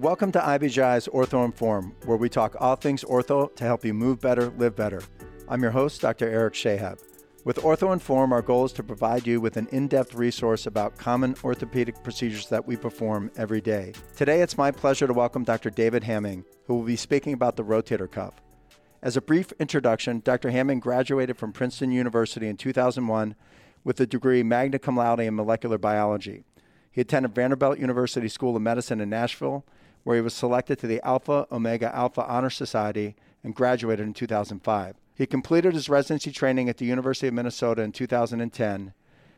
Welcome to IBJI's Ortho Inform, where we talk all things ortho to help you move better, live better. I'm your host, Dr. Eric Chehab. With Ortho Inform, our goal is to provide you with an in depth resource about common orthopedic procedures that we perform every day. Today, it's my pleasure to welcome Dr. David Hamming, who will be speaking about the rotator cuff. As a brief introduction, Dr. Hamming graduated from Princeton University in 2001 with a degree magna cum laude in molecular biology. He attended Vanderbilt University School of Medicine in Nashville where he was selected to the Alpha Omega Alpha Honor Society and graduated in 2005. He completed his residency training at the University of Minnesota in 2010.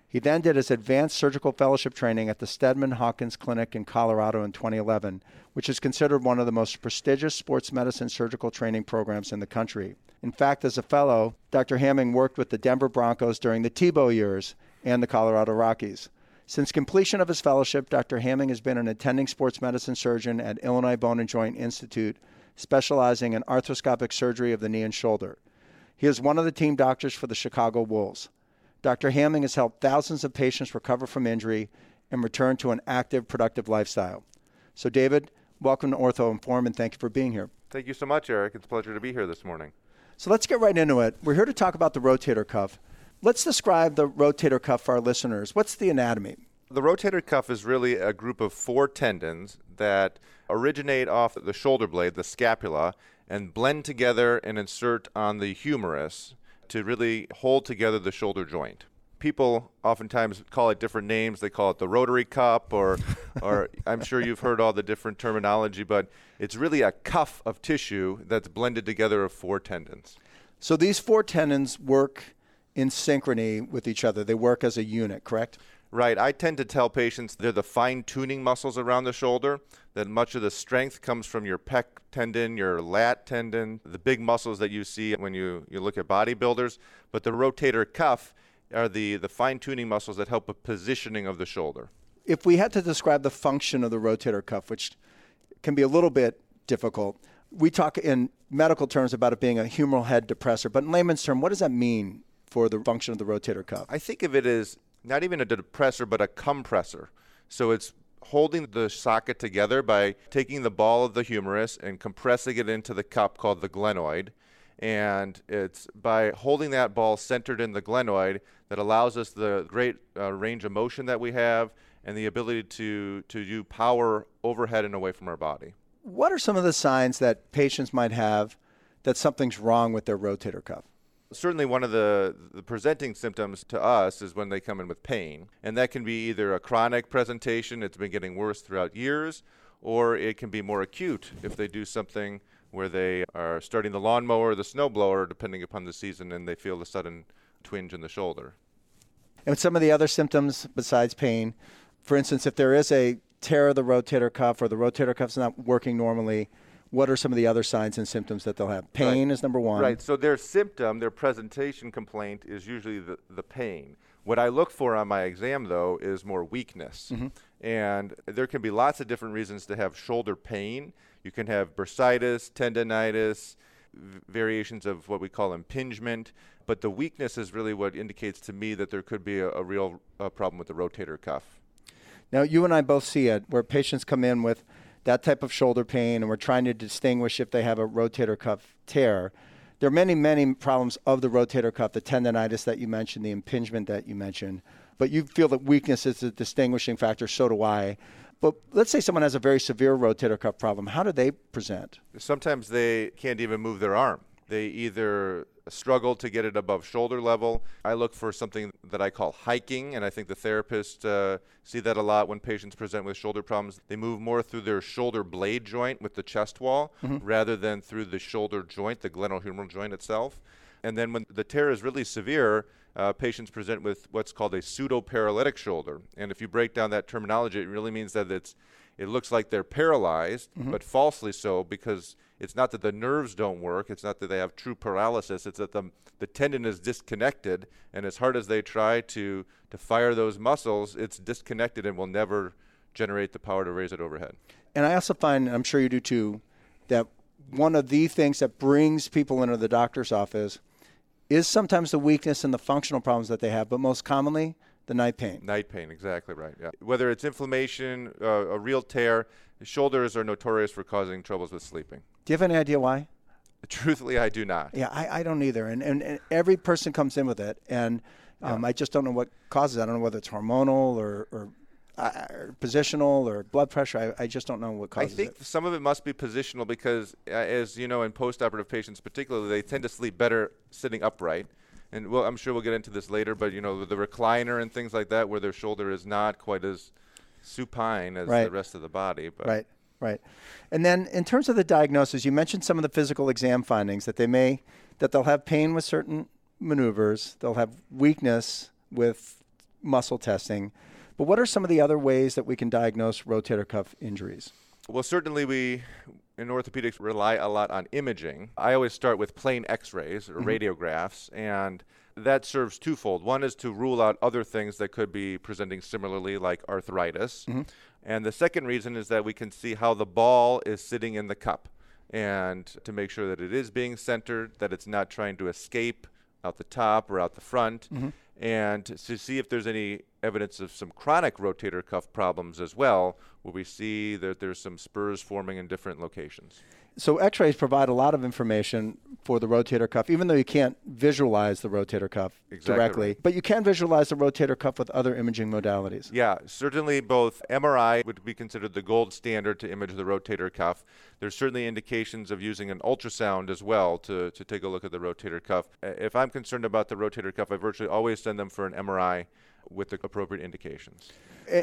He then did his advanced surgical fellowship training at the Steadman Hawkins Clinic in Colorado in 2011, which is considered one of the most prestigious sports medicine surgical training programs in the country. In fact, as a fellow, Dr. Hamming worked with the Denver Broncos during the Tebow years and the Colorado Rockies. Since completion of his fellowship, Dr. Hamming has been an attending sports medicine surgeon at Illinois Bone and Joint Institute, specializing in arthroscopic surgery of the knee and shoulder. He is one of the team doctors for the Chicago Wolves. Dr. Hamming has helped thousands of patients recover from injury and return to an active, productive lifestyle. So, David, welcome to Ortho Inform and thank you for being here. Thank you so much, Eric. It's a pleasure to be here this morning. So, let's get right into it. We're here to talk about the rotator cuff. Let's describe the rotator cuff for our listeners. What's the anatomy? The rotator cuff is really a group of four tendons that originate off the shoulder blade, the scapula, and blend together and insert on the humerus to really hold together the shoulder joint. People oftentimes call it different names. They call it the rotary cup, or, or I'm sure you've heard all the different terminology, but it's really a cuff of tissue that's blended together of four tendons. So these four tendons work in synchrony with each other. They work as a unit, correct? Right. I tend to tell patients they're the fine tuning muscles around the shoulder, that much of the strength comes from your pec tendon, your lat tendon, the big muscles that you see when you, you look at bodybuilders. But the rotator cuff are the, the fine tuning muscles that help with positioning of the shoulder. If we had to describe the function of the rotator cuff, which can be a little bit difficult, we talk in medical terms about it being a humeral head depressor. But in layman's term, what does that mean for the function of the rotator cuff? I think of it as not even a depressor, but a compressor. So it's holding the socket together by taking the ball of the humerus and compressing it into the cup called the glenoid. And it's by holding that ball centered in the glenoid that allows us the great uh, range of motion that we have and the ability to, to do power overhead and away from our body. What are some of the signs that patients might have that something's wrong with their rotator cuff? Certainly, one of the, the presenting symptoms to us is when they come in with pain. And that can be either a chronic presentation, it's been getting worse throughout years, or it can be more acute if they do something where they are starting the lawnmower or the snowblower, depending upon the season, and they feel a sudden twinge in the shoulder. And some of the other symptoms besides pain, for instance, if there is a tear of the rotator cuff or the rotator cuff's not working normally, what are some of the other signs and symptoms that they'll have? Pain right. is number one. Right. So their symptom, their presentation complaint is usually the, the pain. What I look for on my exam, though, is more weakness. Mm-hmm. And there can be lots of different reasons to have shoulder pain. You can have bursitis, tendonitis, v- variations of what we call impingement. But the weakness is really what indicates to me that there could be a, a real uh, problem with the rotator cuff. Now, you and I both see it where patients come in with that type of shoulder pain, and we're trying to distinguish if they have a rotator cuff tear. There are many, many problems of the rotator cuff, the tendonitis that you mentioned, the impingement that you mentioned. But you feel that weakness is a distinguishing factor, so do I. But let's say someone has a very severe rotator cuff problem. How do they present? Sometimes they can't even move their arm. They either struggle to get it above shoulder level. I look for something that I call hiking, and I think the therapists uh, see that a lot when patients present with shoulder problems. They move more through their shoulder blade joint with the chest wall mm-hmm. rather than through the shoulder joint, the glenohumeral joint itself. And then when the tear is really severe, uh, patients present with what's called a pseudo paralytic shoulder. And if you break down that terminology, it really means that it's it looks like they're paralyzed, mm-hmm. but falsely so because it's not that the nerves don't work, it's not that they have true paralysis, it's that the, the tendon is disconnected, and as hard as they try to, to fire those muscles, it's disconnected and will never generate the power to raise it overhead. And I also find, and I'm sure you do too, that one of the things that brings people into the doctor's office is sometimes the weakness and the functional problems that they have, but most commonly the night pain. Night pain, exactly right. Yeah. Whether it's inflammation, uh, a real tear, shoulders are notorious for causing troubles with sleeping. Do you have any idea why? Truthfully, I do not. Yeah, I, I don't either. And, and, and every person comes in with it, and um, yeah. I just don't know what causes it. I don't know whether it's hormonal or, or uh, positional or blood pressure. I, I, just don't know what causes it. I think it. some of it must be positional because, uh, as you know, in postoperative patients particularly, they tend to sleep better sitting upright. And well, I'm sure we'll get into this later, but you know, the recliner and things like that, where their shoulder is not quite as supine as right. the rest of the body. But right, right. And then in terms of the diagnosis, you mentioned some of the physical exam findings that they may that they'll have pain with certain maneuvers, they'll have weakness with muscle testing but what are some of the other ways that we can diagnose rotator cuff injuries? Well, certainly we in orthopedics rely a lot on imaging. I always start with plain x-rays or mm-hmm. radiographs and that serves twofold. One is to rule out other things that could be presenting similarly like arthritis. Mm-hmm. And the second reason is that we can see how the ball is sitting in the cup and to make sure that it is being centered, that it's not trying to escape out the top or out the front. Mm-hmm and to see if there's any evidence of some chronic rotator cuff problems as well, where we see that there's some spurs forming in different locations. So X-rays provide a lot of information for the rotator cuff, even though you can't visualize the rotator cuff exactly directly. Right. But you can visualize the rotator cuff with other imaging modalities. Yeah, certainly both MRI would be considered the gold standard to image the rotator cuff. There's certainly indications of using an ultrasound as well to, to take a look at the rotator cuff. If I'm concerned about the rotator cuff, I virtually always send them for an MRI with the appropriate indications.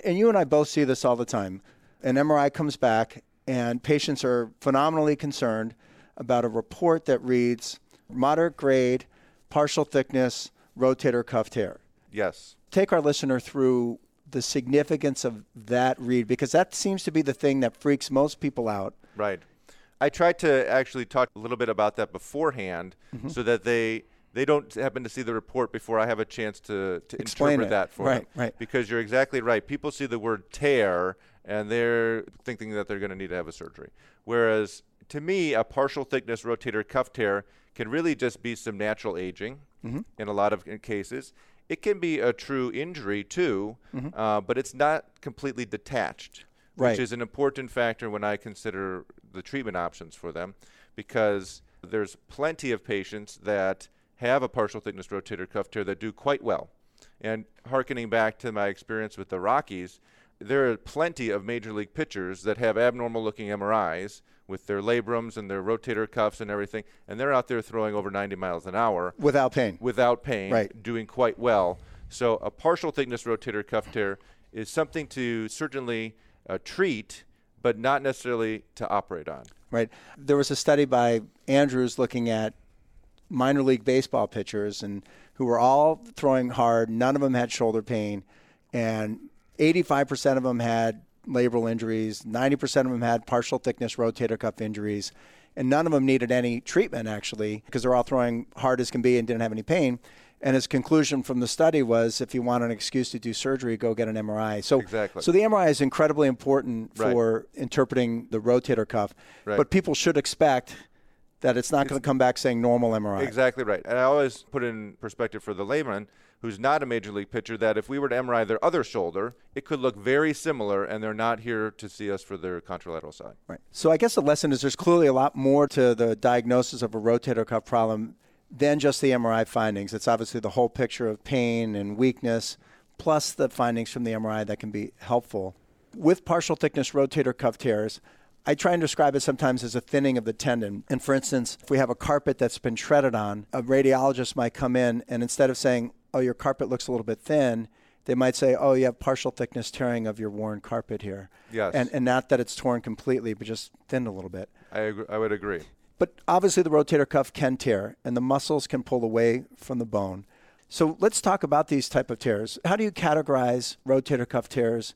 And you and I both see this all the time. An MRI comes back and patients are phenomenally concerned about a report that reads moderate grade, partial thickness, rotator cuff tear. Yes. Take our listener through the significance of that read because that seems to be the thing that freaks most people out. Right. I tried to actually talk a little bit about that beforehand mm-hmm. so that they they don't happen to see the report before I have a chance to, to interpret it. that for right, them. Right. Because you're exactly right. People see the word tear and they're thinking that they're going to need to have a surgery. Whereas to me, a partial thickness rotator cuff tear can really just be some natural aging mm-hmm. in a lot of cases. It can be a true injury too, mm-hmm. uh, but it's not completely detached, right. which is an important factor when I consider the treatment options for them because there's plenty of patients that have a partial thickness rotator cuff tear that do quite well. And harkening back to my experience with the Rockies, there are plenty of major league pitchers that have abnormal looking MRIs with their labrums and their rotator cuffs and everything, and they're out there throwing over 90 miles an hour without pain. Without pain, right. doing quite well. So a partial thickness rotator cuff tear is something to certainly uh, treat, but not necessarily to operate on. Right. There was a study by Andrews looking at minor league baseball pitchers and who were all throwing hard. None of them had shoulder pain, and 85% of them had labral injuries, 90% of them had partial thickness rotator cuff injuries, and none of them needed any treatment actually because they're all throwing hard as can be and didn't have any pain. And his conclusion from the study was if you want an excuse to do surgery, go get an MRI. So, exactly. so the MRI is incredibly important for right. interpreting the rotator cuff. Right. But people should expect that it's not going to come back saying normal MRI. Exactly right. And I always put in perspective for the layman who's not a major league pitcher that if we were to MRI their other shoulder, it could look very similar, and they're not here to see us for their contralateral side. Right. So I guess the lesson is there's clearly a lot more to the diagnosis of a rotator cuff problem than just the MRI findings. It's obviously the whole picture of pain and weakness, plus the findings from the MRI that can be helpful. With partial thickness rotator cuff tears, I try and describe it sometimes as a thinning of the tendon. And for instance, if we have a carpet that's been treaded on, a radiologist might come in and instead of saying, oh, your carpet looks a little bit thin, they might say, oh, you have partial thickness tearing of your worn carpet here. Yes. And, and not that it's torn completely, but just thinned a little bit. I, agree, I would agree. But obviously, the rotator cuff can tear, and the muscles can pull away from the bone. So let's talk about these type of tears. How do you categorize rotator cuff tears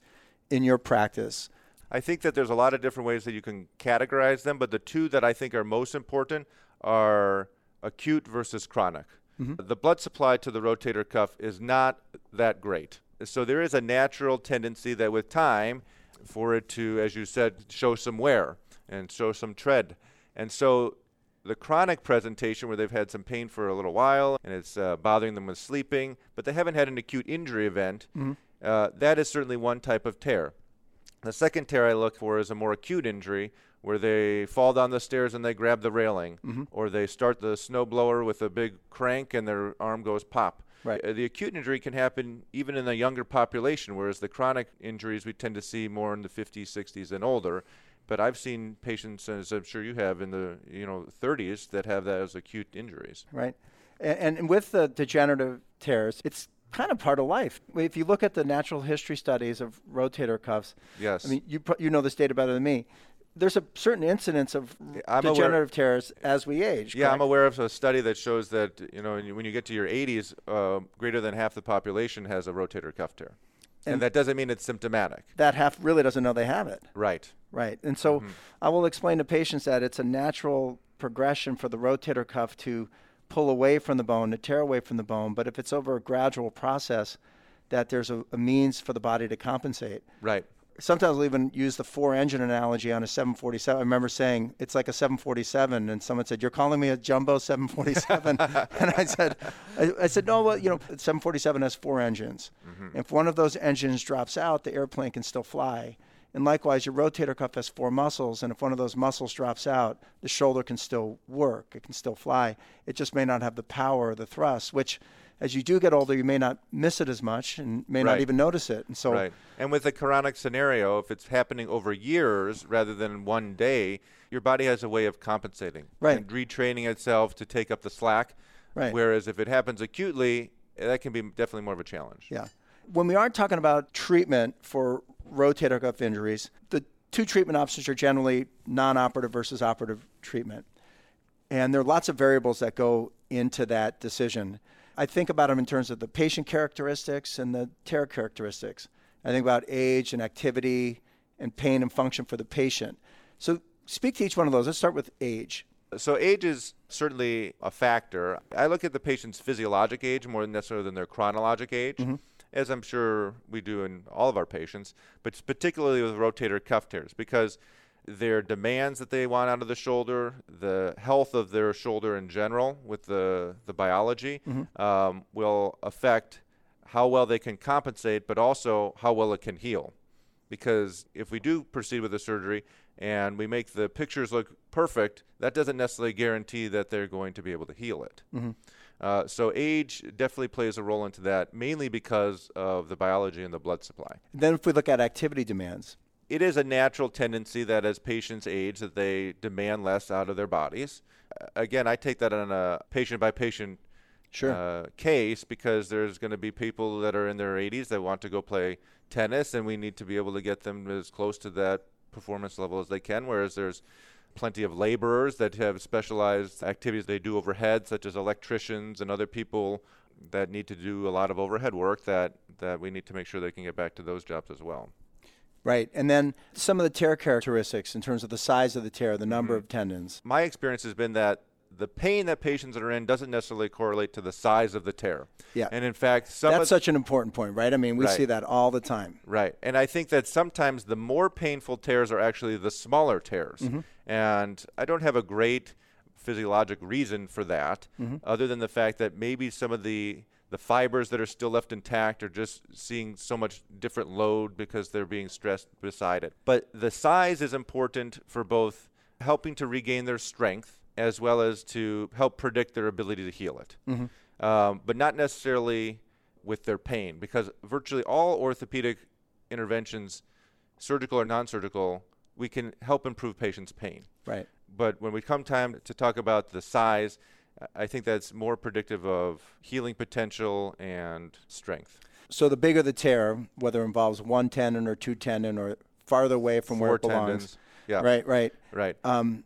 in your practice? I think that there's a lot of different ways that you can categorize them, but the two that I think are most important are acute versus chronic. Mm-hmm. The blood supply to the rotator cuff is not that great. So there is a natural tendency that with time, for it to, as you said, show some wear and show some tread. And so the chronic presentation where they've had some pain for a little while and it's uh, bothering them with sleeping, but they haven't had an acute injury event, Mm-hmm. uh, that is certainly one type of tear. The second tear I look for is a more acute injury where they fall down the stairs and they grab the railing, Mm-hmm. or they start the snowblower with a big crank and their arm goes pop. Right. Uh, the acute injury can happen even in the younger population, whereas the chronic injuries we tend to see more in the 50s, 60s, and older. But I've seen patients, as I'm sure you have, in the you know 30s that have that as acute injuries. right? And, and with the degenerative tears, it's kind of part of life. If you look at the natural history studies of rotator cuffs, Yes. I mean, you you know this data better than me. There's a certain incidence of I'm aware- degenerative tears as we age. Yeah, I'm aware of a study that shows that you know when you- when you get to your 80s, uh, greater than half the population has a rotator cuff tear, and, And- that doesn't mean it's symptomatic. That half really doesn't know they have it. Right. Right. And so Mm-hmm. I will explain to patients that it's a natural progression for the rotator cuff to pull away from the bone, to tear away from the bone. But if it's over a gradual process, that there's a, a means for the body to compensate. Right. Sometimes I'll even use the four engine analogy on a 747. I remember saying it's like a 747, and someone said, You're calling me a jumbo 747? and I said, I, I said, No, well, you know, 747 has four engines. Mm-hmm. If one of those engines drops out, the airplane can still fly. And likewise, your rotator cuff has four muscles, and if one of those muscles drops out, the shoulder can still work. It can still fly. It just may not have the power or the thrust, which, as you do get older, you may not miss it as much and may not even notice it. And so, Right. And with the chronic scenario, if it's happening over years rather than one day, your body has a way of compensating Right. and retraining itself to take up the slack. Right. Whereas if it happens acutely, that can be definitely more of a challenge. Yeah. When we are talking about treatment for rotator cuff injuries, the two treatment options are generally non operative versus operative treatment. And there are lots of variables that go into that decision. I think about them in terms of the patient characteristics and the tear characteristics. I think about age and activity and pain and function for the patient. So, speak to each one of those. Let's start with age. So age is certainly a factor. I look at the patient's physiologic age more necessarily than their chronologic age, mm-hmm. as I'm sure we do in all of our patients, but particularly with rotator cuff tears because their demands that they want out of the shoulder, the health of their shoulder in general with the, the biology um, will affect how well they can compensate, but also how well it can heal because if we do proceed with the surgery and we make the pictures look perfect, that doesn't necessarily guarantee that they're going to be able to heal it. Uh, so age definitely plays a role into that, mainly because of the biology and the blood supply. Then, if we look at activity demands, It is a natural tendency that as patients age, that they demand less out of their bodies. Again, I take that on a patient by patient Sure. uh, case because there's going to be people that are in their 80s that want to go play tennis, and we need to be able to get them as close to that performance level as they can. Whereas there's plenty of laborers that have specialized activities they do overhead, such as electricians and other people that need to do a lot of overhead work that, that we need to make sure they can get back to those jobs as well. Right. And then some of the tear characteristics in terms of the size of the tear, the Mm-hmm. number of tendons. my experience has been that the pain that patients are in doesn't necessarily correlate to the size of the tear. Yeah. And in fact, some That's such an important point, right? I mean, we Right. see that all the time. Right. And I think that sometimes the more painful tears are actually the smaller tears. And I don't have a great physiologic reason for that, other than the fact that maybe some of the the fibers that are still left intact are just seeing so much different load because they're being stressed beside it. But the size is important for both helping to regain their strength as well as to help predict their ability to heal it. Um, but not necessarily with their pain because virtually all orthopedic interventions, surgical or non surgical, we can help improve patients' pain. Right. But when we come time to talk about the size, I think that's more predictive of healing potential and strength. So the bigger the tear, whether it involves one tendon or two tendon or farther away from where Four it belongs. tendons. Yeah. Right, right. Right. Um,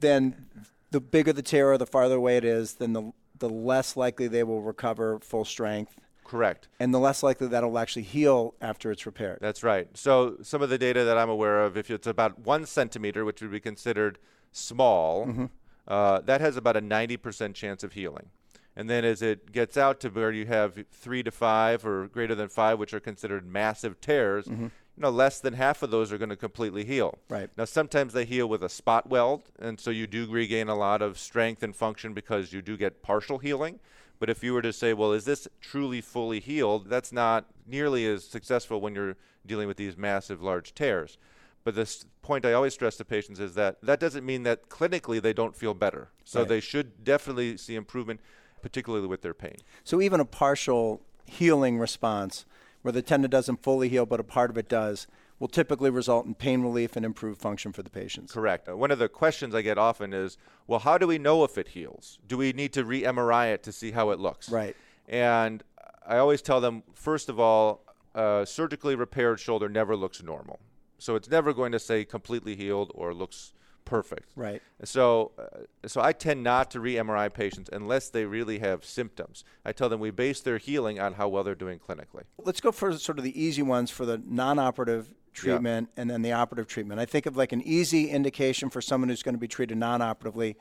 then the bigger the tear or the farther away it is, then the the less likely they will recover full strength Correct. and the less likely that it'll actually heal after it's repaired. That's right. So some of the data that I'm aware of, if it's about one centimeter, which would be considered small, Mm-hmm. Uh, that has about a 90% chance of healing. And then as it gets out to where you have three to five or greater than five, which are considered massive tears, Mm-hmm. you know, less than half of those are going to completely heal. Right. Now, sometimes they heal with a spot weld, and so you do regain a lot of strength and function because you do get partial healing. But if you were to say, well, is this truly fully healed? That's not nearly as successful when you're dealing with these massive, large tears. But the point I always stress to patients is that that doesn't mean that clinically they don't feel better. So Right. they should definitely see improvement, particularly with their pain. So even a partial healing response, where the tendon doesn't fully heal but a part of it does, will typically result in pain relief and improved function for the patients. Correct. Uh, One of the questions I get often is, well, how do we know if it heals? Do we need to re MRI it to see how it looks? Right. And I always tell them, first of all, a surgically repaired shoulder never looks normal. So it's never going to say completely healed or looks perfect. Right. So, uh, so I tend not to re-MRI patients unless they really have symptoms. I tell them we base their healing on how well they're doing clinically. Let's go for sort of the easy ones for the non-operative treatment and then the operative treatment. I think of like an easy indication for someone who's going to be treated non-operatively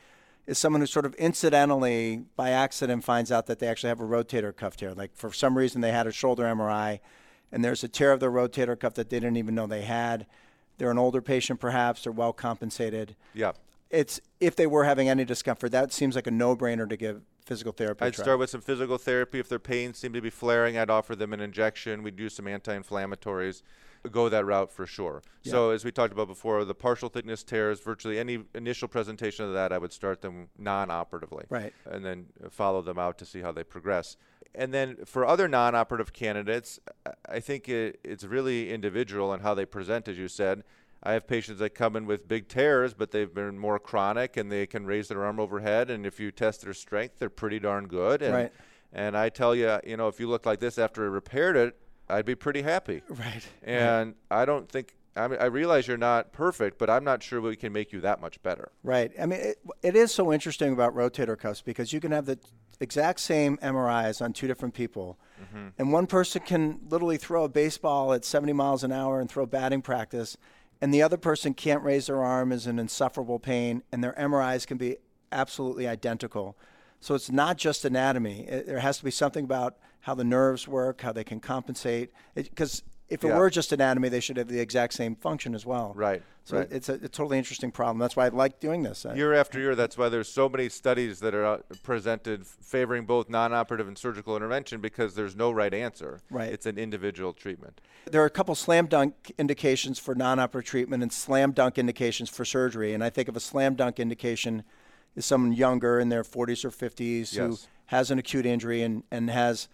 is someone who sort of incidentally by accident finds out that they actually have a rotator cuff tear. Like for some reason they had a shoulder MRI and there's a tear of their rotator cuff that they didn't even know they had. They're an older patient perhaps, they're well compensated. Yeah. It's if they were having any discomfort, that seems like a no-brainer to give physical therapy. I'd start with some physical therapy. If their pains seem to be flaring, I'd offer them an injection. We'd do some anti-inflammatories. Go that route for sure. So as we talked about before, the partial thickness tears, virtually any initial presentation of that, I would start them non-operatively, Right. and then follow them out to see how they progress. And then for other non-operative candidates, I- think it, it's really individual in how they present, as you said. I have patients that come in with big tears, but they've been more chronic and they can raise their arm overhead. And if you test their strength, they're pretty darn good. And, Right. and I tell you, you know, if you look like this after I repaired it, I'd be pretty happy. Right. And I don't think, I, mean, I realize you're not perfect, but I'm not sure we can make you that much better. Right. I mean, it, it is so interesting about rotator cuffs because you can have the exact same MRIs on two different people, mm-hmm. and one person can literally throw a baseball at 70 miles an hour and throw batting practice, and the other person can't raise their arm, is in insufferable pain, and their MRIs can be absolutely identical. So it's not just anatomy. It, there has to be something about how the nerves work, how they can compensate. Because if it Yeah. were just anatomy, they should have the exact same function as well. Right, So right. it's a, a totally interesting problem. That's why I like doing this. Year after year, that's why there's so many studies that are uh, presented favoring both non-operative and surgical intervention because there's no right answer. Right. It's an individual treatment. there are a couple slam dunk indications for non-operative treatment and slam dunk indications for surgery. And I think of a slam dunk indication is someone younger in their 40s or 50s who has an acute injury and, and has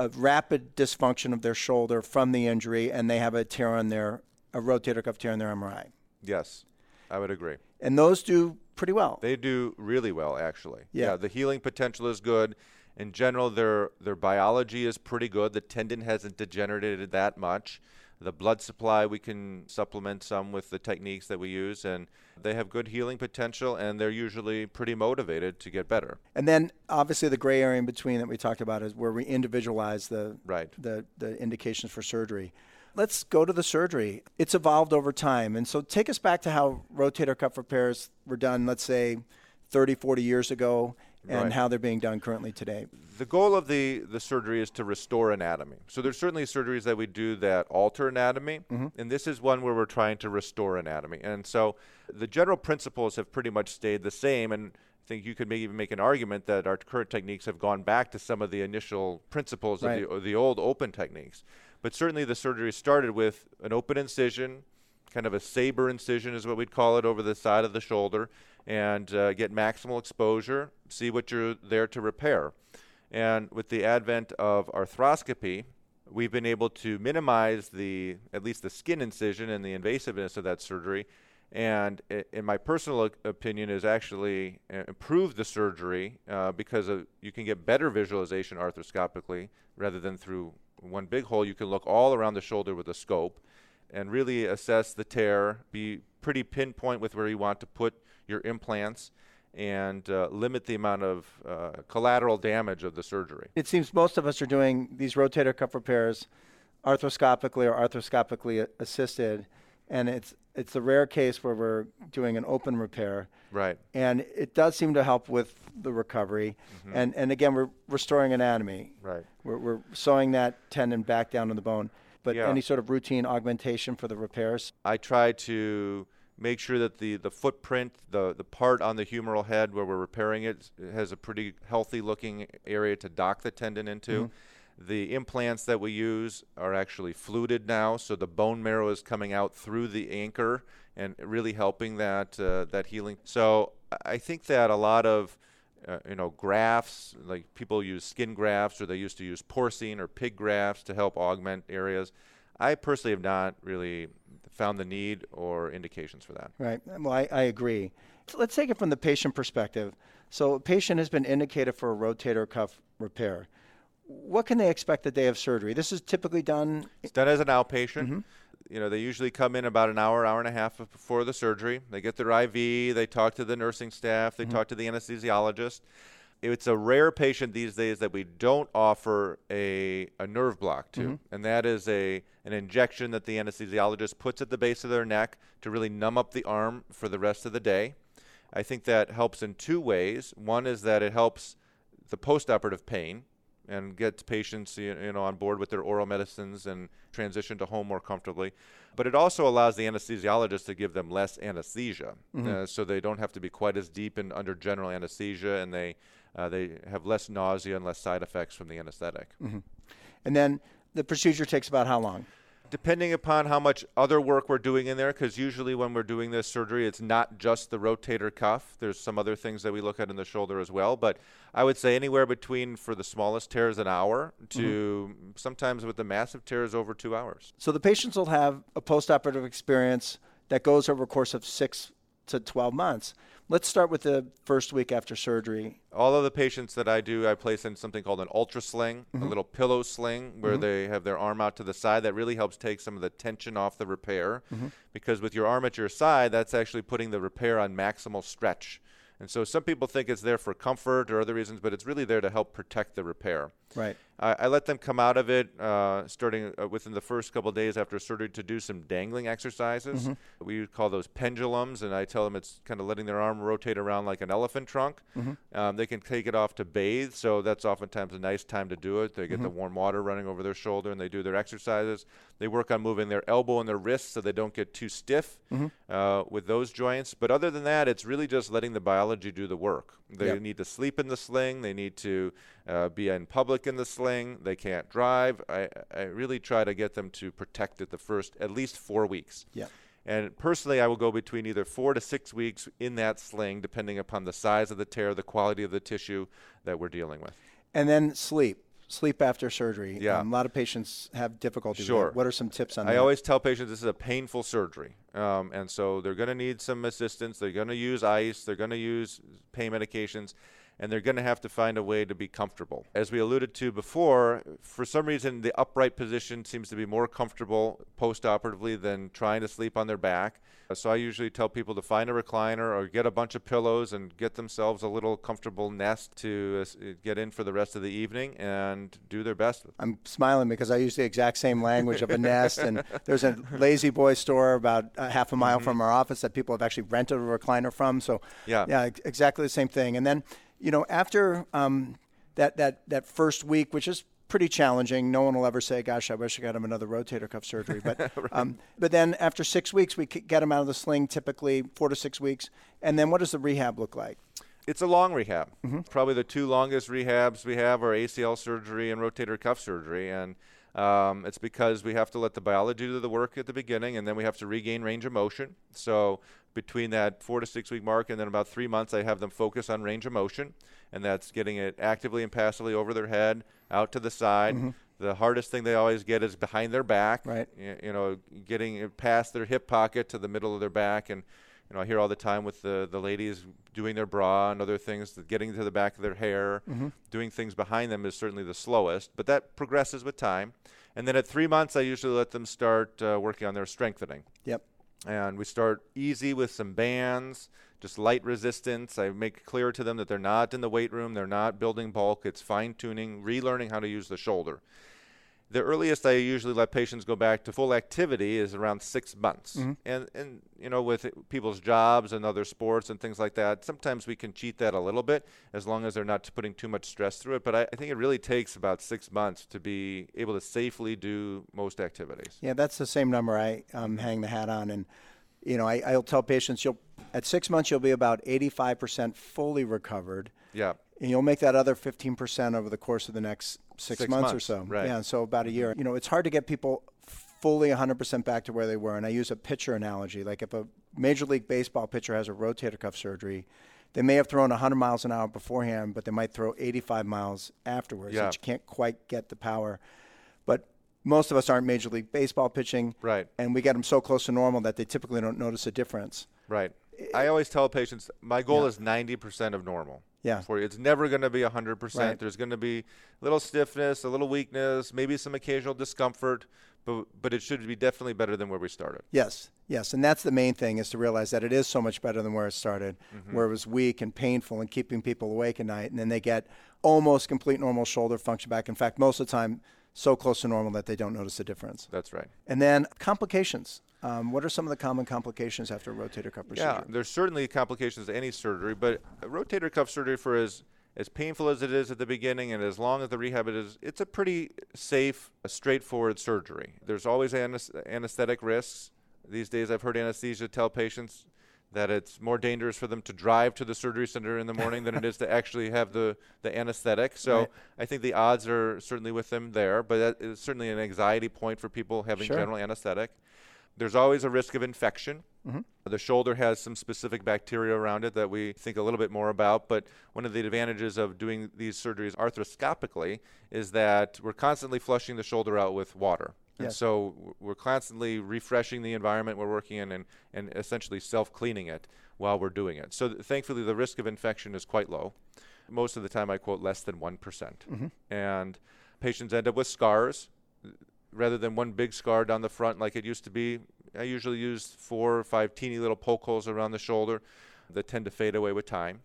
a rapid dysfunction of their shoulder from the injury, and they have a tear on their a rotator cuff tear on their MRI. Yes, I would agree. And those do pretty well. They do really well, actually. Yeah. the healing potential is good. In general, their their biology is pretty good. The tendon hasn't degenerated that much. The blood supply we can supplement some with the techniques that we use, and they have good healing potential. And they're usually pretty motivated to get better. And then obviously the gray area in between that we talked about is where we individualize the Right. the, the indications for surgery. Let's go to the surgery. It's evolved over time. And so take us back to how rotator cuff repairs were done, let's say 30, 40 years ago, and Right. how they're being done currently today. The goal of the, the surgery is to restore anatomy. So there's certainly surgeries that we do that alter anatomy, mm-hmm. and this is one where we're trying to restore anatomy. And so the general principles have pretty much stayed the same, and I think you could maybe even make an argument that our current techniques have gone back to some of the initial principles Right. of the, of the old open techniques. But certainly the surgery started with an open incision, kind of a saber incision is what we'd call it over the side of the shoulder, and uh, get maximal exposure, see what you're there to repair. And with the advent of arthroscopy, we've been able to minimize the at least the skin incision and the invasiveness of that surgery. And in my personal opinion, is actually uh, improve the surgery uh, because of, you can get better visualization arthroscopically rather than through one big hole. You can look all around the shoulder with a scope and really assess the tear, be pretty pinpoint with where you want to put your implants, and uh, limit the amount of uh, collateral damage of the surgery. It seems most of us are doing these rotator cuff repairs arthroscopically or arthroscopically a- assisted. And it's, it's the rare case where we're doing an open repair. Right. and it does seem to help with the recovery. And and again, we're restoring anatomy. Right. We're, we're sewing that tendon back down to the bone. But Yeah. any sort of routine augmentation for the repairs? I try to make sure that the, the footprint, the, the part on the humeral head where we're repairing it, has a pretty healthy looking area to dock the tendon into. The implants that we use are actually fluted now, so the bone marrow is coming out through the anchor and really helping that uh, that healing. So I think that a lot of uh, you know grafts, like people use skin grafts, or they used to use porcine or pig grafts to help augment areas. I personally have not really found the need or indications for that. Right. Well, I, I agree. So let's take it from the patient perspective. So, a patient has been indicated for a rotator cuff repair. What can they expect the day of surgery? This is typically done. It's done as an outpatient. You know, they usually come in about an hour, hour and a half before the surgery. They get their IV, they talk to the nursing staff, they mm-hmm. talk to the anesthesiologist. It's a rare patient these days that we don't offer a, a nerve block to, mm-hmm. and that is a an injection that the anesthesiologist puts at the base of their neck to really numb up the arm for the rest of the day. I think that helps in two ways. One is that it helps the postoperative pain and gets patients you know on board with their oral medicines and transition to home more comfortably. But it also allows the anesthesiologist to give them less anesthesia, uh, so they don't have to be quite as deep in under general anesthesia, and they uh, they have less nausea and less side effects from the anesthetic. And then the procedure takes about how long? Depending upon how much other work we're doing in there, because usually when we're doing this surgery, it's not just the rotator cuff. There's some other things that we look at in the shoulder as well. But I would say anywhere between, for the smallest tears, an hour to mm-hmm. sometimes with the massive tears, over two hours. So, the patients will have a postoperative experience that goes over a course of six to 12 months. Let's start with the first week after surgery. All of the patients that I do, I place in something called an ultra sling, a mm-hmm. little pillow sling where mm-hmm. they have their arm out to the side. That really helps take some of the tension off the repair. Mm-hmm. Because with your arm at your side, that's actually putting the repair on maximal stretch. And so some people think it's there for comfort or other reasons, but it's really there to help protect the repair. Right. I, I let them come out of it uh, starting uh, within the first couple of days after surgery to do some dangling exercises. We call those pendulums, and I tell them it's kind of letting their arm rotate around like an elephant trunk. Um, they can take it off to bathe, so that's oftentimes a nice time to do it. They get the warm water running over their shoulder, and they do their exercises. They work on moving their elbow and their wrist so they don't get too stiff uh, with those joints. But other than that, it's really just letting the biology do the work. They Yep. need to sleep in the sling. They need to uh, be in public in the sling. They can't drive. I, I really try to get them to protect it the first at least four weeks. Yeah. And personally, I will go between either four to six weeks in that sling, depending upon the size of the tear, the quality of the tissue that we're dealing with. And then sleep. Sleep after surgery. Yeah. Um, a lot of patients have difficulty with Sure. What are some tips on I that? I always tell patients this is a painful surgery, um, and so they're going to need some assistance. They're going to use ice. They're going to use pain medications, and they're going to have to find a way to be comfortable. As we alluded to before, for some reason the upright position seems to be more comfortable post-operatively than trying to sleep on their back. So I usually tell people to find a recliner or get a bunch of pillows and get themselves a little comfortable nest to uh, get in for the rest of the evening and do their best. I'm smiling because I use the exact same language of a nest. And there's a La-Z-Boy store about uh, half a mile from our office that people have actually rented a recliner from. So, Yeah. yeah, exactly the same thing. And then, you know, after um, that, that, that first week, which is pretty challenging, no one will ever say, gosh, I wish I got him another rotator cuff surgery. But, um, but then after six weeks, we get him out of the sling, typically four to six weeks. And then what does the rehab look like? It's a long rehab. Probably the two longest rehabs we have are ACL surgery and rotator cuff surgery, and um, it's because we have to let the biology do the work at the beginning, and then we have to regain range of motion. So between that four to six week mark and then about three months, I have them focus on range of motion, and that's getting it actively and passively over their head, out to the side. The hardest thing they always get is behind their back. Right. You know, getting it past their hip pocket to the middle of their back, and you know, I hear all the time with the, the ladies doing their bra and other things, getting to the back of their hair, doing things behind them is certainly the slowest, but that progresses with time. And then at three months, I usually let them start uh, working on their strengthening. Yep. And we start easy with some bands, just light resistance. I make clear to them that they're not in the weight room, they're not building bulk, it's fine tuning, relearning how to use the shoulder. The earliest I usually let patients go back to full activity is around six months. Mm-hmm. And, and, you know, with people's jobs and other sports and things like that, sometimes we can cheat that a little bit as long as they're not putting too much stress through it. But I, I think it really takes about six months to be able to safely do most activities. Yeah, that's the same number I um, hang the hat on. And, you know, I, I'll tell patients you'll at six months you'll be about 85% fully recovered. Yeah. And you'll make that other 15% over the course of the next six, Six months, or so. right. Yeah, so about a year. You know, it's hard to get people fully 100% back to where they were. And I use a pitcher analogy. Like if a Major League Baseball pitcher has a rotator cuff surgery, they may have thrown 100 miles an hour beforehand, but they might throw 85 miles afterwards. Yeah. So you can't quite get the power. But most of us aren't Major League Baseball pitching. Right. And we get them so close to normal that they typically don't notice a difference. Right. I always tell patients my goal is 90% of normal. Yeah. For you. It's never going to be 100%. Right. There's going to be a little stiffness, a little weakness, maybe some occasional discomfort, but but it should be definitely better than where we started. Yes, yes, and that's the main thing is to realize that it is so much better than where it started, mm-hmm. where it was weak and painful and keeping people awake at night, and then they get almost complete normal shoulder function back. In fact, most of the time, so close to normal that they don't notice the difference. That's right. And then complications. Um, what are some of the common complications after a rotator cuff procedure? Yeah, there's certainly complications to any surgery, but a rotator cuff surgery for as as painful as it is at the beginning and as long as the rehab it is, it's a pretty safe, straightforward surgery. There's always anes- anesthetic risks. These days, I've heard anesthesia tell patients that it's more dangerous for them to drive to the surgery center in the morning than it is to actually have the, the anesthetic. So Right. I think the odds are certainly with them there, but that is certainly an anxiety point for people having Sure. general anesthetic. There's always a risk of infection. Mm-hmm. The shoulder has some specific bacteria around it that we think a little bit more about, but one of the advantages of doing these surgeries arthroscopically is that we're constantly flushing the shoulder out with water. And Yes. so we're constantly refreshing the environment we're working in and, and essentially self cleaning it while we're doing it. So th- thankfully, the risk of infection is quite low. Most of the time, I quote less than 1%. percent mm-hmm. And patients end up with scars rather than one big scar down the front like it used to be. I usually use four or five teeny little poke holes around the shoulder that tend to fade away with time.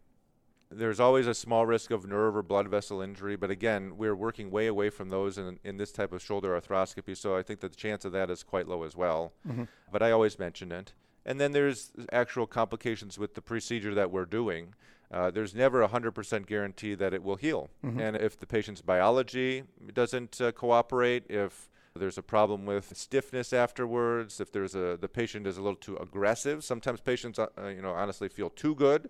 There's always a small risk of nerve or blood vessel injury, but again, we're working way away from those in, in this type of shoulder arthroscopy, so I think that the chance of that is quite low as well. But I always mention it. And then there's actual complications with the procedure that we're doing. Uh, there's never a 100% guarantee that it will heal. And if the patient's biology doesn't uh, cooperate, if there's a problem with stiffness afterwards, if there's a the patient is a little too aggressive, sometimes patients uh, uh, you know honestly feel too good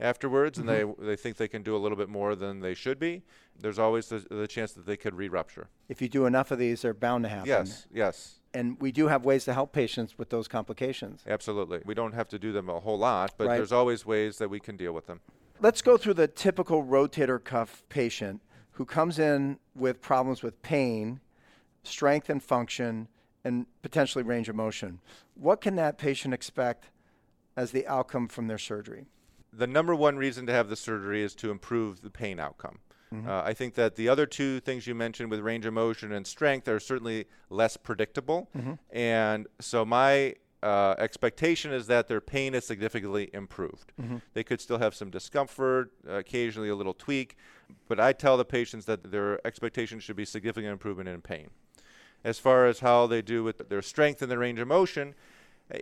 afterwards and they mm-hmm. they think they can do a little bit more than they should be. There's always the, the chance that they could re-rupture. If you do enough of these, they're bound to happen. Yes, yes. And we do have ways to help patients with those complications. Absolutely. We don't have to do them a whole lot, but Right. there's always ways that we can deal with them. Let's go through the typical rotator cuff patient who comes in with problems with pain, strength and function, and potentially range of motion. What can that patient expect as the outcome from their surgery? The number one reason to have the surgery is to improve the pain outcome. Uh, I think that the other two things you mentioned with range of motion and strength are certainly less predictable. And so my uh, expectation is that their pain is significantly improved. They could still have some discomfort, occasionally a little tweak, but I tell the patients that their expectation should be significant improvement in pain. As far as how they do with their strength and their range of motion, uh,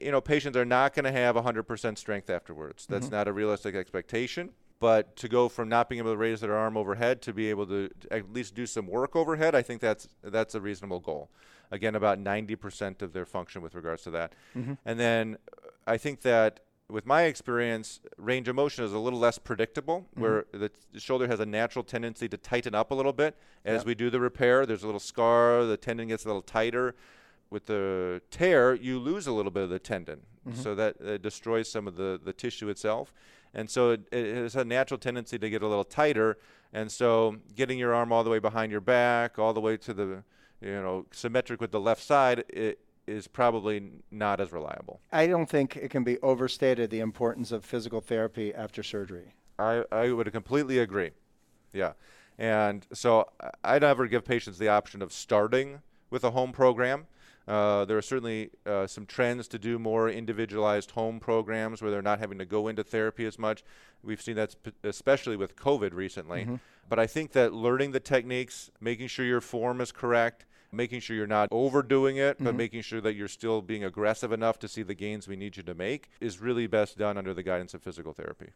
you know, patients are not going to have 100% strength afterwards. That's mm-hmm. not a realistic expectation. But to go from not being able to raise their arm overhead to be able to at least do some work overhead, I think that's that's a reasonable goal. Again, about 90% of their function with regards to that. Mm-hmm. And then I think that with my experience, range of motion is a little less predictable, mm-hmm. where the, the shoulder has a natural tendency to tighten up a little bit as Yep. we do the repair. There's a little scar, the tendon gets a little tighter. With the tear, you lose a little bit of the tendon, so that uh, destroys some of the, the tissue itself. And so it, it has a natural tendency to get a little tighter. And so getting your arm all the way behind your back, all the way to the, you know, symmetric with the left side, it is probably not as reliable. I don't think it can be overstated the importance of physical therapy after surgery. I, I would completely agree. Yeah. And so I never give patients the option of starting with a home program. Uh, there are certainly uh, some trends to do more individualized home programs where they're not having to go into therapy as much. We've seen that sp- especially with COVID recently. But I think that learning the techniques, making sure your form is correct, making sure you're not overdoing it, but making sure that you're still being aggressive enough to see the gains we need you to make is really best done under the guidance of physical therapy.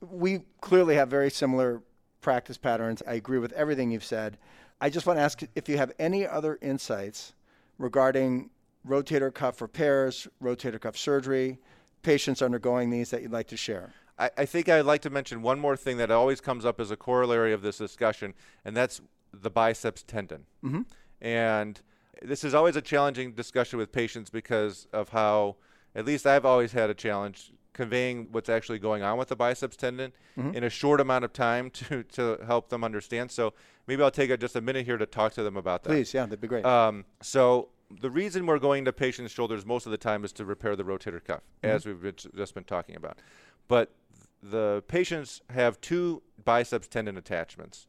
We clearly have very similar practice patterns. I agree with everything you've said. I just want to ask if you have any other insights regarding rotator cuff repairs, rotator cuff surgery, patients undergoing these that you'd like to share. I, I think I'd like to mention one more thing that always comes up as a corollary of this discussion, and that's the biceps tendon. Mm-hmm. And this is always a challenging discussion with patients because of how, at least I've always had a challenge conveying what's actually going on with the biceps tendon Mhm. in a short amount of time to, to help them understand. So maybe I'll take a, just a minute here to talk to them about that. Please, yeah, that'd be great. Um, so the reason we're going to patients' shoulders most of the time is to repair the rotator cuff, as we've been, just been talking about. But the patients have two biceps tendon attachments,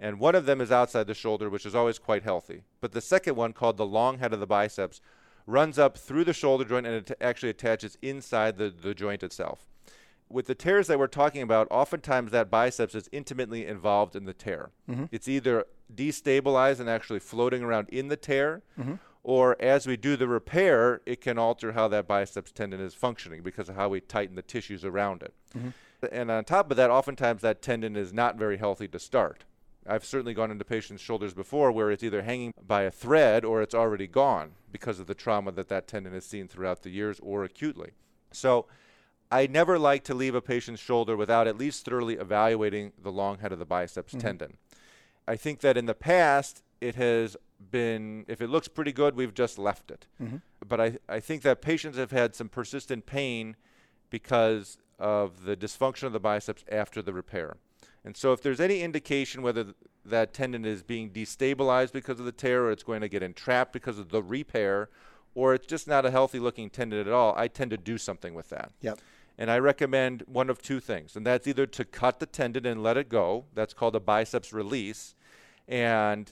and one of them is outside the shoulder, which is always quite healthy. But the second one, called the long head of the biceps, runs up through the shoulder joint and it actually attaches inside the, the joint itself. With the tears that we're talking about, oftentimes that biceps is intimately involved in the tear. Mm-hmm. It's either destabilized and actually floating around in the tear, mm-hmm. or as we do the repair, it can alter how that biceps tendon is functioning because of how we tighten the tissues around it. Mm-hmm. And on top of that, oftentimes that tendon is not very healthy to start. I've certainly gone into patients' shoulders before where it's either hanging by a thread or it's already gone because of the trauma that that tendon has seen throughout the years or acutely. So I never like to leave a patient's shoulder without at least thoroughly evaluating the long head of the biceps mm-hmm. tendon. I think that in the past, it has been, if it looks pretty good, we've just left it. Mm-hmm. But I, I think that patients have had some persistent pain because of the dysfunction of the biceps after the repair. And so, if there's any indication whether th- that tendon is being destabilized because of the tear, or it's going to get entrapped because of the repair, or it's just not a healthy looking tendon at all, I tend to do something with that. Yep. And I recommend one of two things, and that's either to cut the tendon and let it go. That's called a biceps release. And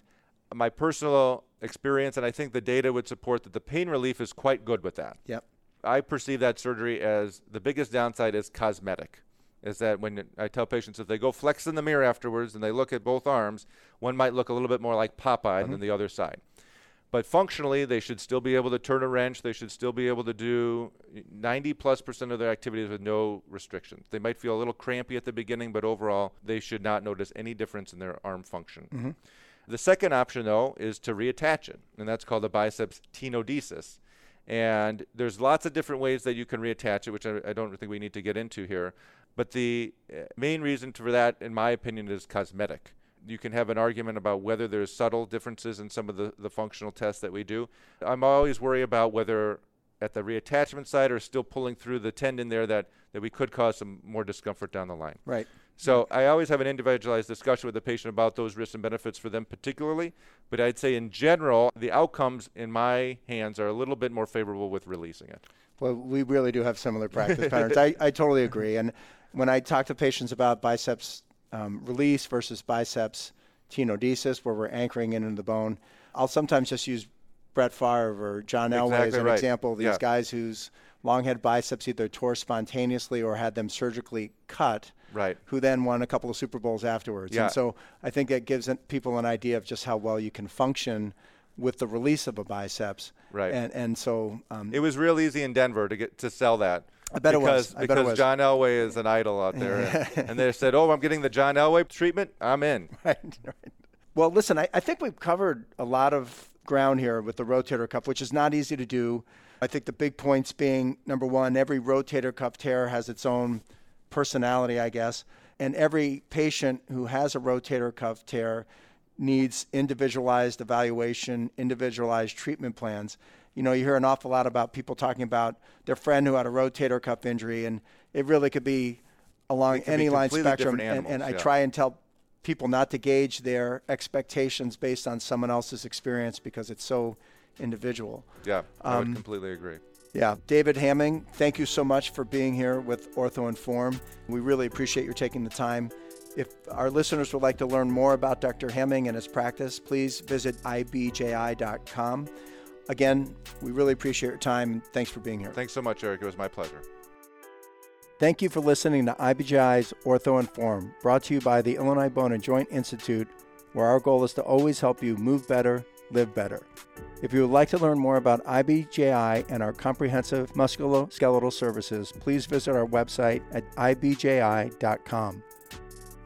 my personal experience, and I think the data would support that the pain relief is quite good with that. Yep. I perceive that surgery as the biggest downside is cosmetic. Is that when I tell patients if they go flex in the mirror afterwards and they look at both arms, one might look a little bit more like Popeye than mm-hmm. the other side. But functionally, they should still be able to turn a wrench. They should still be able to do 90 plus percent of their activities with no restrictions. They might feel a little crampy at the beginning, but overall, they should not notice any difference in their arm function. Mm-hmm. The second option, though, is to reattach it, and that's called the biceps tenodesis. And there's lots of different ways that you can reattach it, which I, I don't think we need to get into here. But the uh, main reason for that, in my opinion, is cosmetic. You can have an argument about whether there's subtle differences in some of the, the functional tests that we do. I'm always worried about whether at the reattachment side or still pulling through the tendon there that, that we could cause some more discomfort down the line. Right. So I always have an individualized discussion with the patient about those risks and benefits for them particularly, but I'd say in general, the outcomes in my hands are a little bit more favorable with releasing it. Well, we really do have similar practice patterns. I, I totally agree. And when I talk to patients about biceps um, release versus biceps tenodesis, where we're anchoring it into the bone, I'll sometimes just use Brett Favre or John Elway as an right. example. These Yeah. guys whose long head biceps either tore spontaneously or had them surgically cut. Right. Who then won a couple of Super Bowls afterwards. Yeah. And so I think that gives people an idea of just how well you can function with the release of a biceps. Right. And and so um, It was real easy in Denver to get to sell that. I bet it was. because, I bet it was. John Elway is an idol out there, and, and they said, "Oh, I'm getting the John Elway treatment. I'm in." Right, right. Well, listen, I, I think we've covered a lot of ground here with the rotator cuff, which is not easy to do. I think the big points being number one, every rotator cuff tear has its own personality, I guess, and every patient who has a rotator cuff tear needs individualized evaluation, individualized treatment plans. You know, you hear an awful lot about people talking about their friend who had a rotator cuff injury, and it really could be along be any line spectrum. different And, and animals, I try and tell people not to gauge their expectations based on someone else's experience because it's so individual. Yeah, I Um, would completely agree. Yeah, David Hamming, thank you so much for being here with Ortho Inform. We really appreciate your taking the time. If our listeners would like to learn more about Dr. Hemming and his practice, please visit ibji.com. Again, we really appreciate your time. Thanks for being here. Thanks so much, Eric. It was my pleasure. Thank you for listening to IBJI's Ortho Inform, brought to you by the Illinois Bone and Joint Institute, where our goal is to always help you move better, live better. If you would like to learn more about IBJI and our comprehensive musculoskeletal services, please visit our website at ibji.com.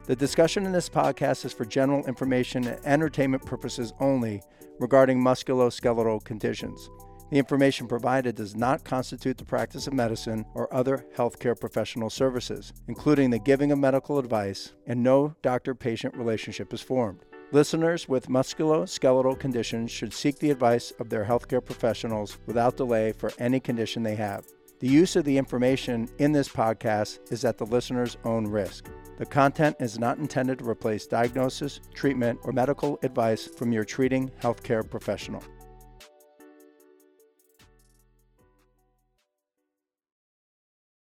The discussion in this podcast is for general information and entertainment purposes only regarding musculoskeletal conditions. The information provided does not constitute the practice of medicine or other healthcare professional services, including the giving of medical advice, and no doctor patient relationship is formed. Listeners with musculoskeletal conditions should seek the advice of their healthcare professionals without delay for any condition they have. The use of the information in this podcast is at the listener's own risk. The content is not intended to replace diagnosis, treatment, or medical advice from your treating healthcare professional.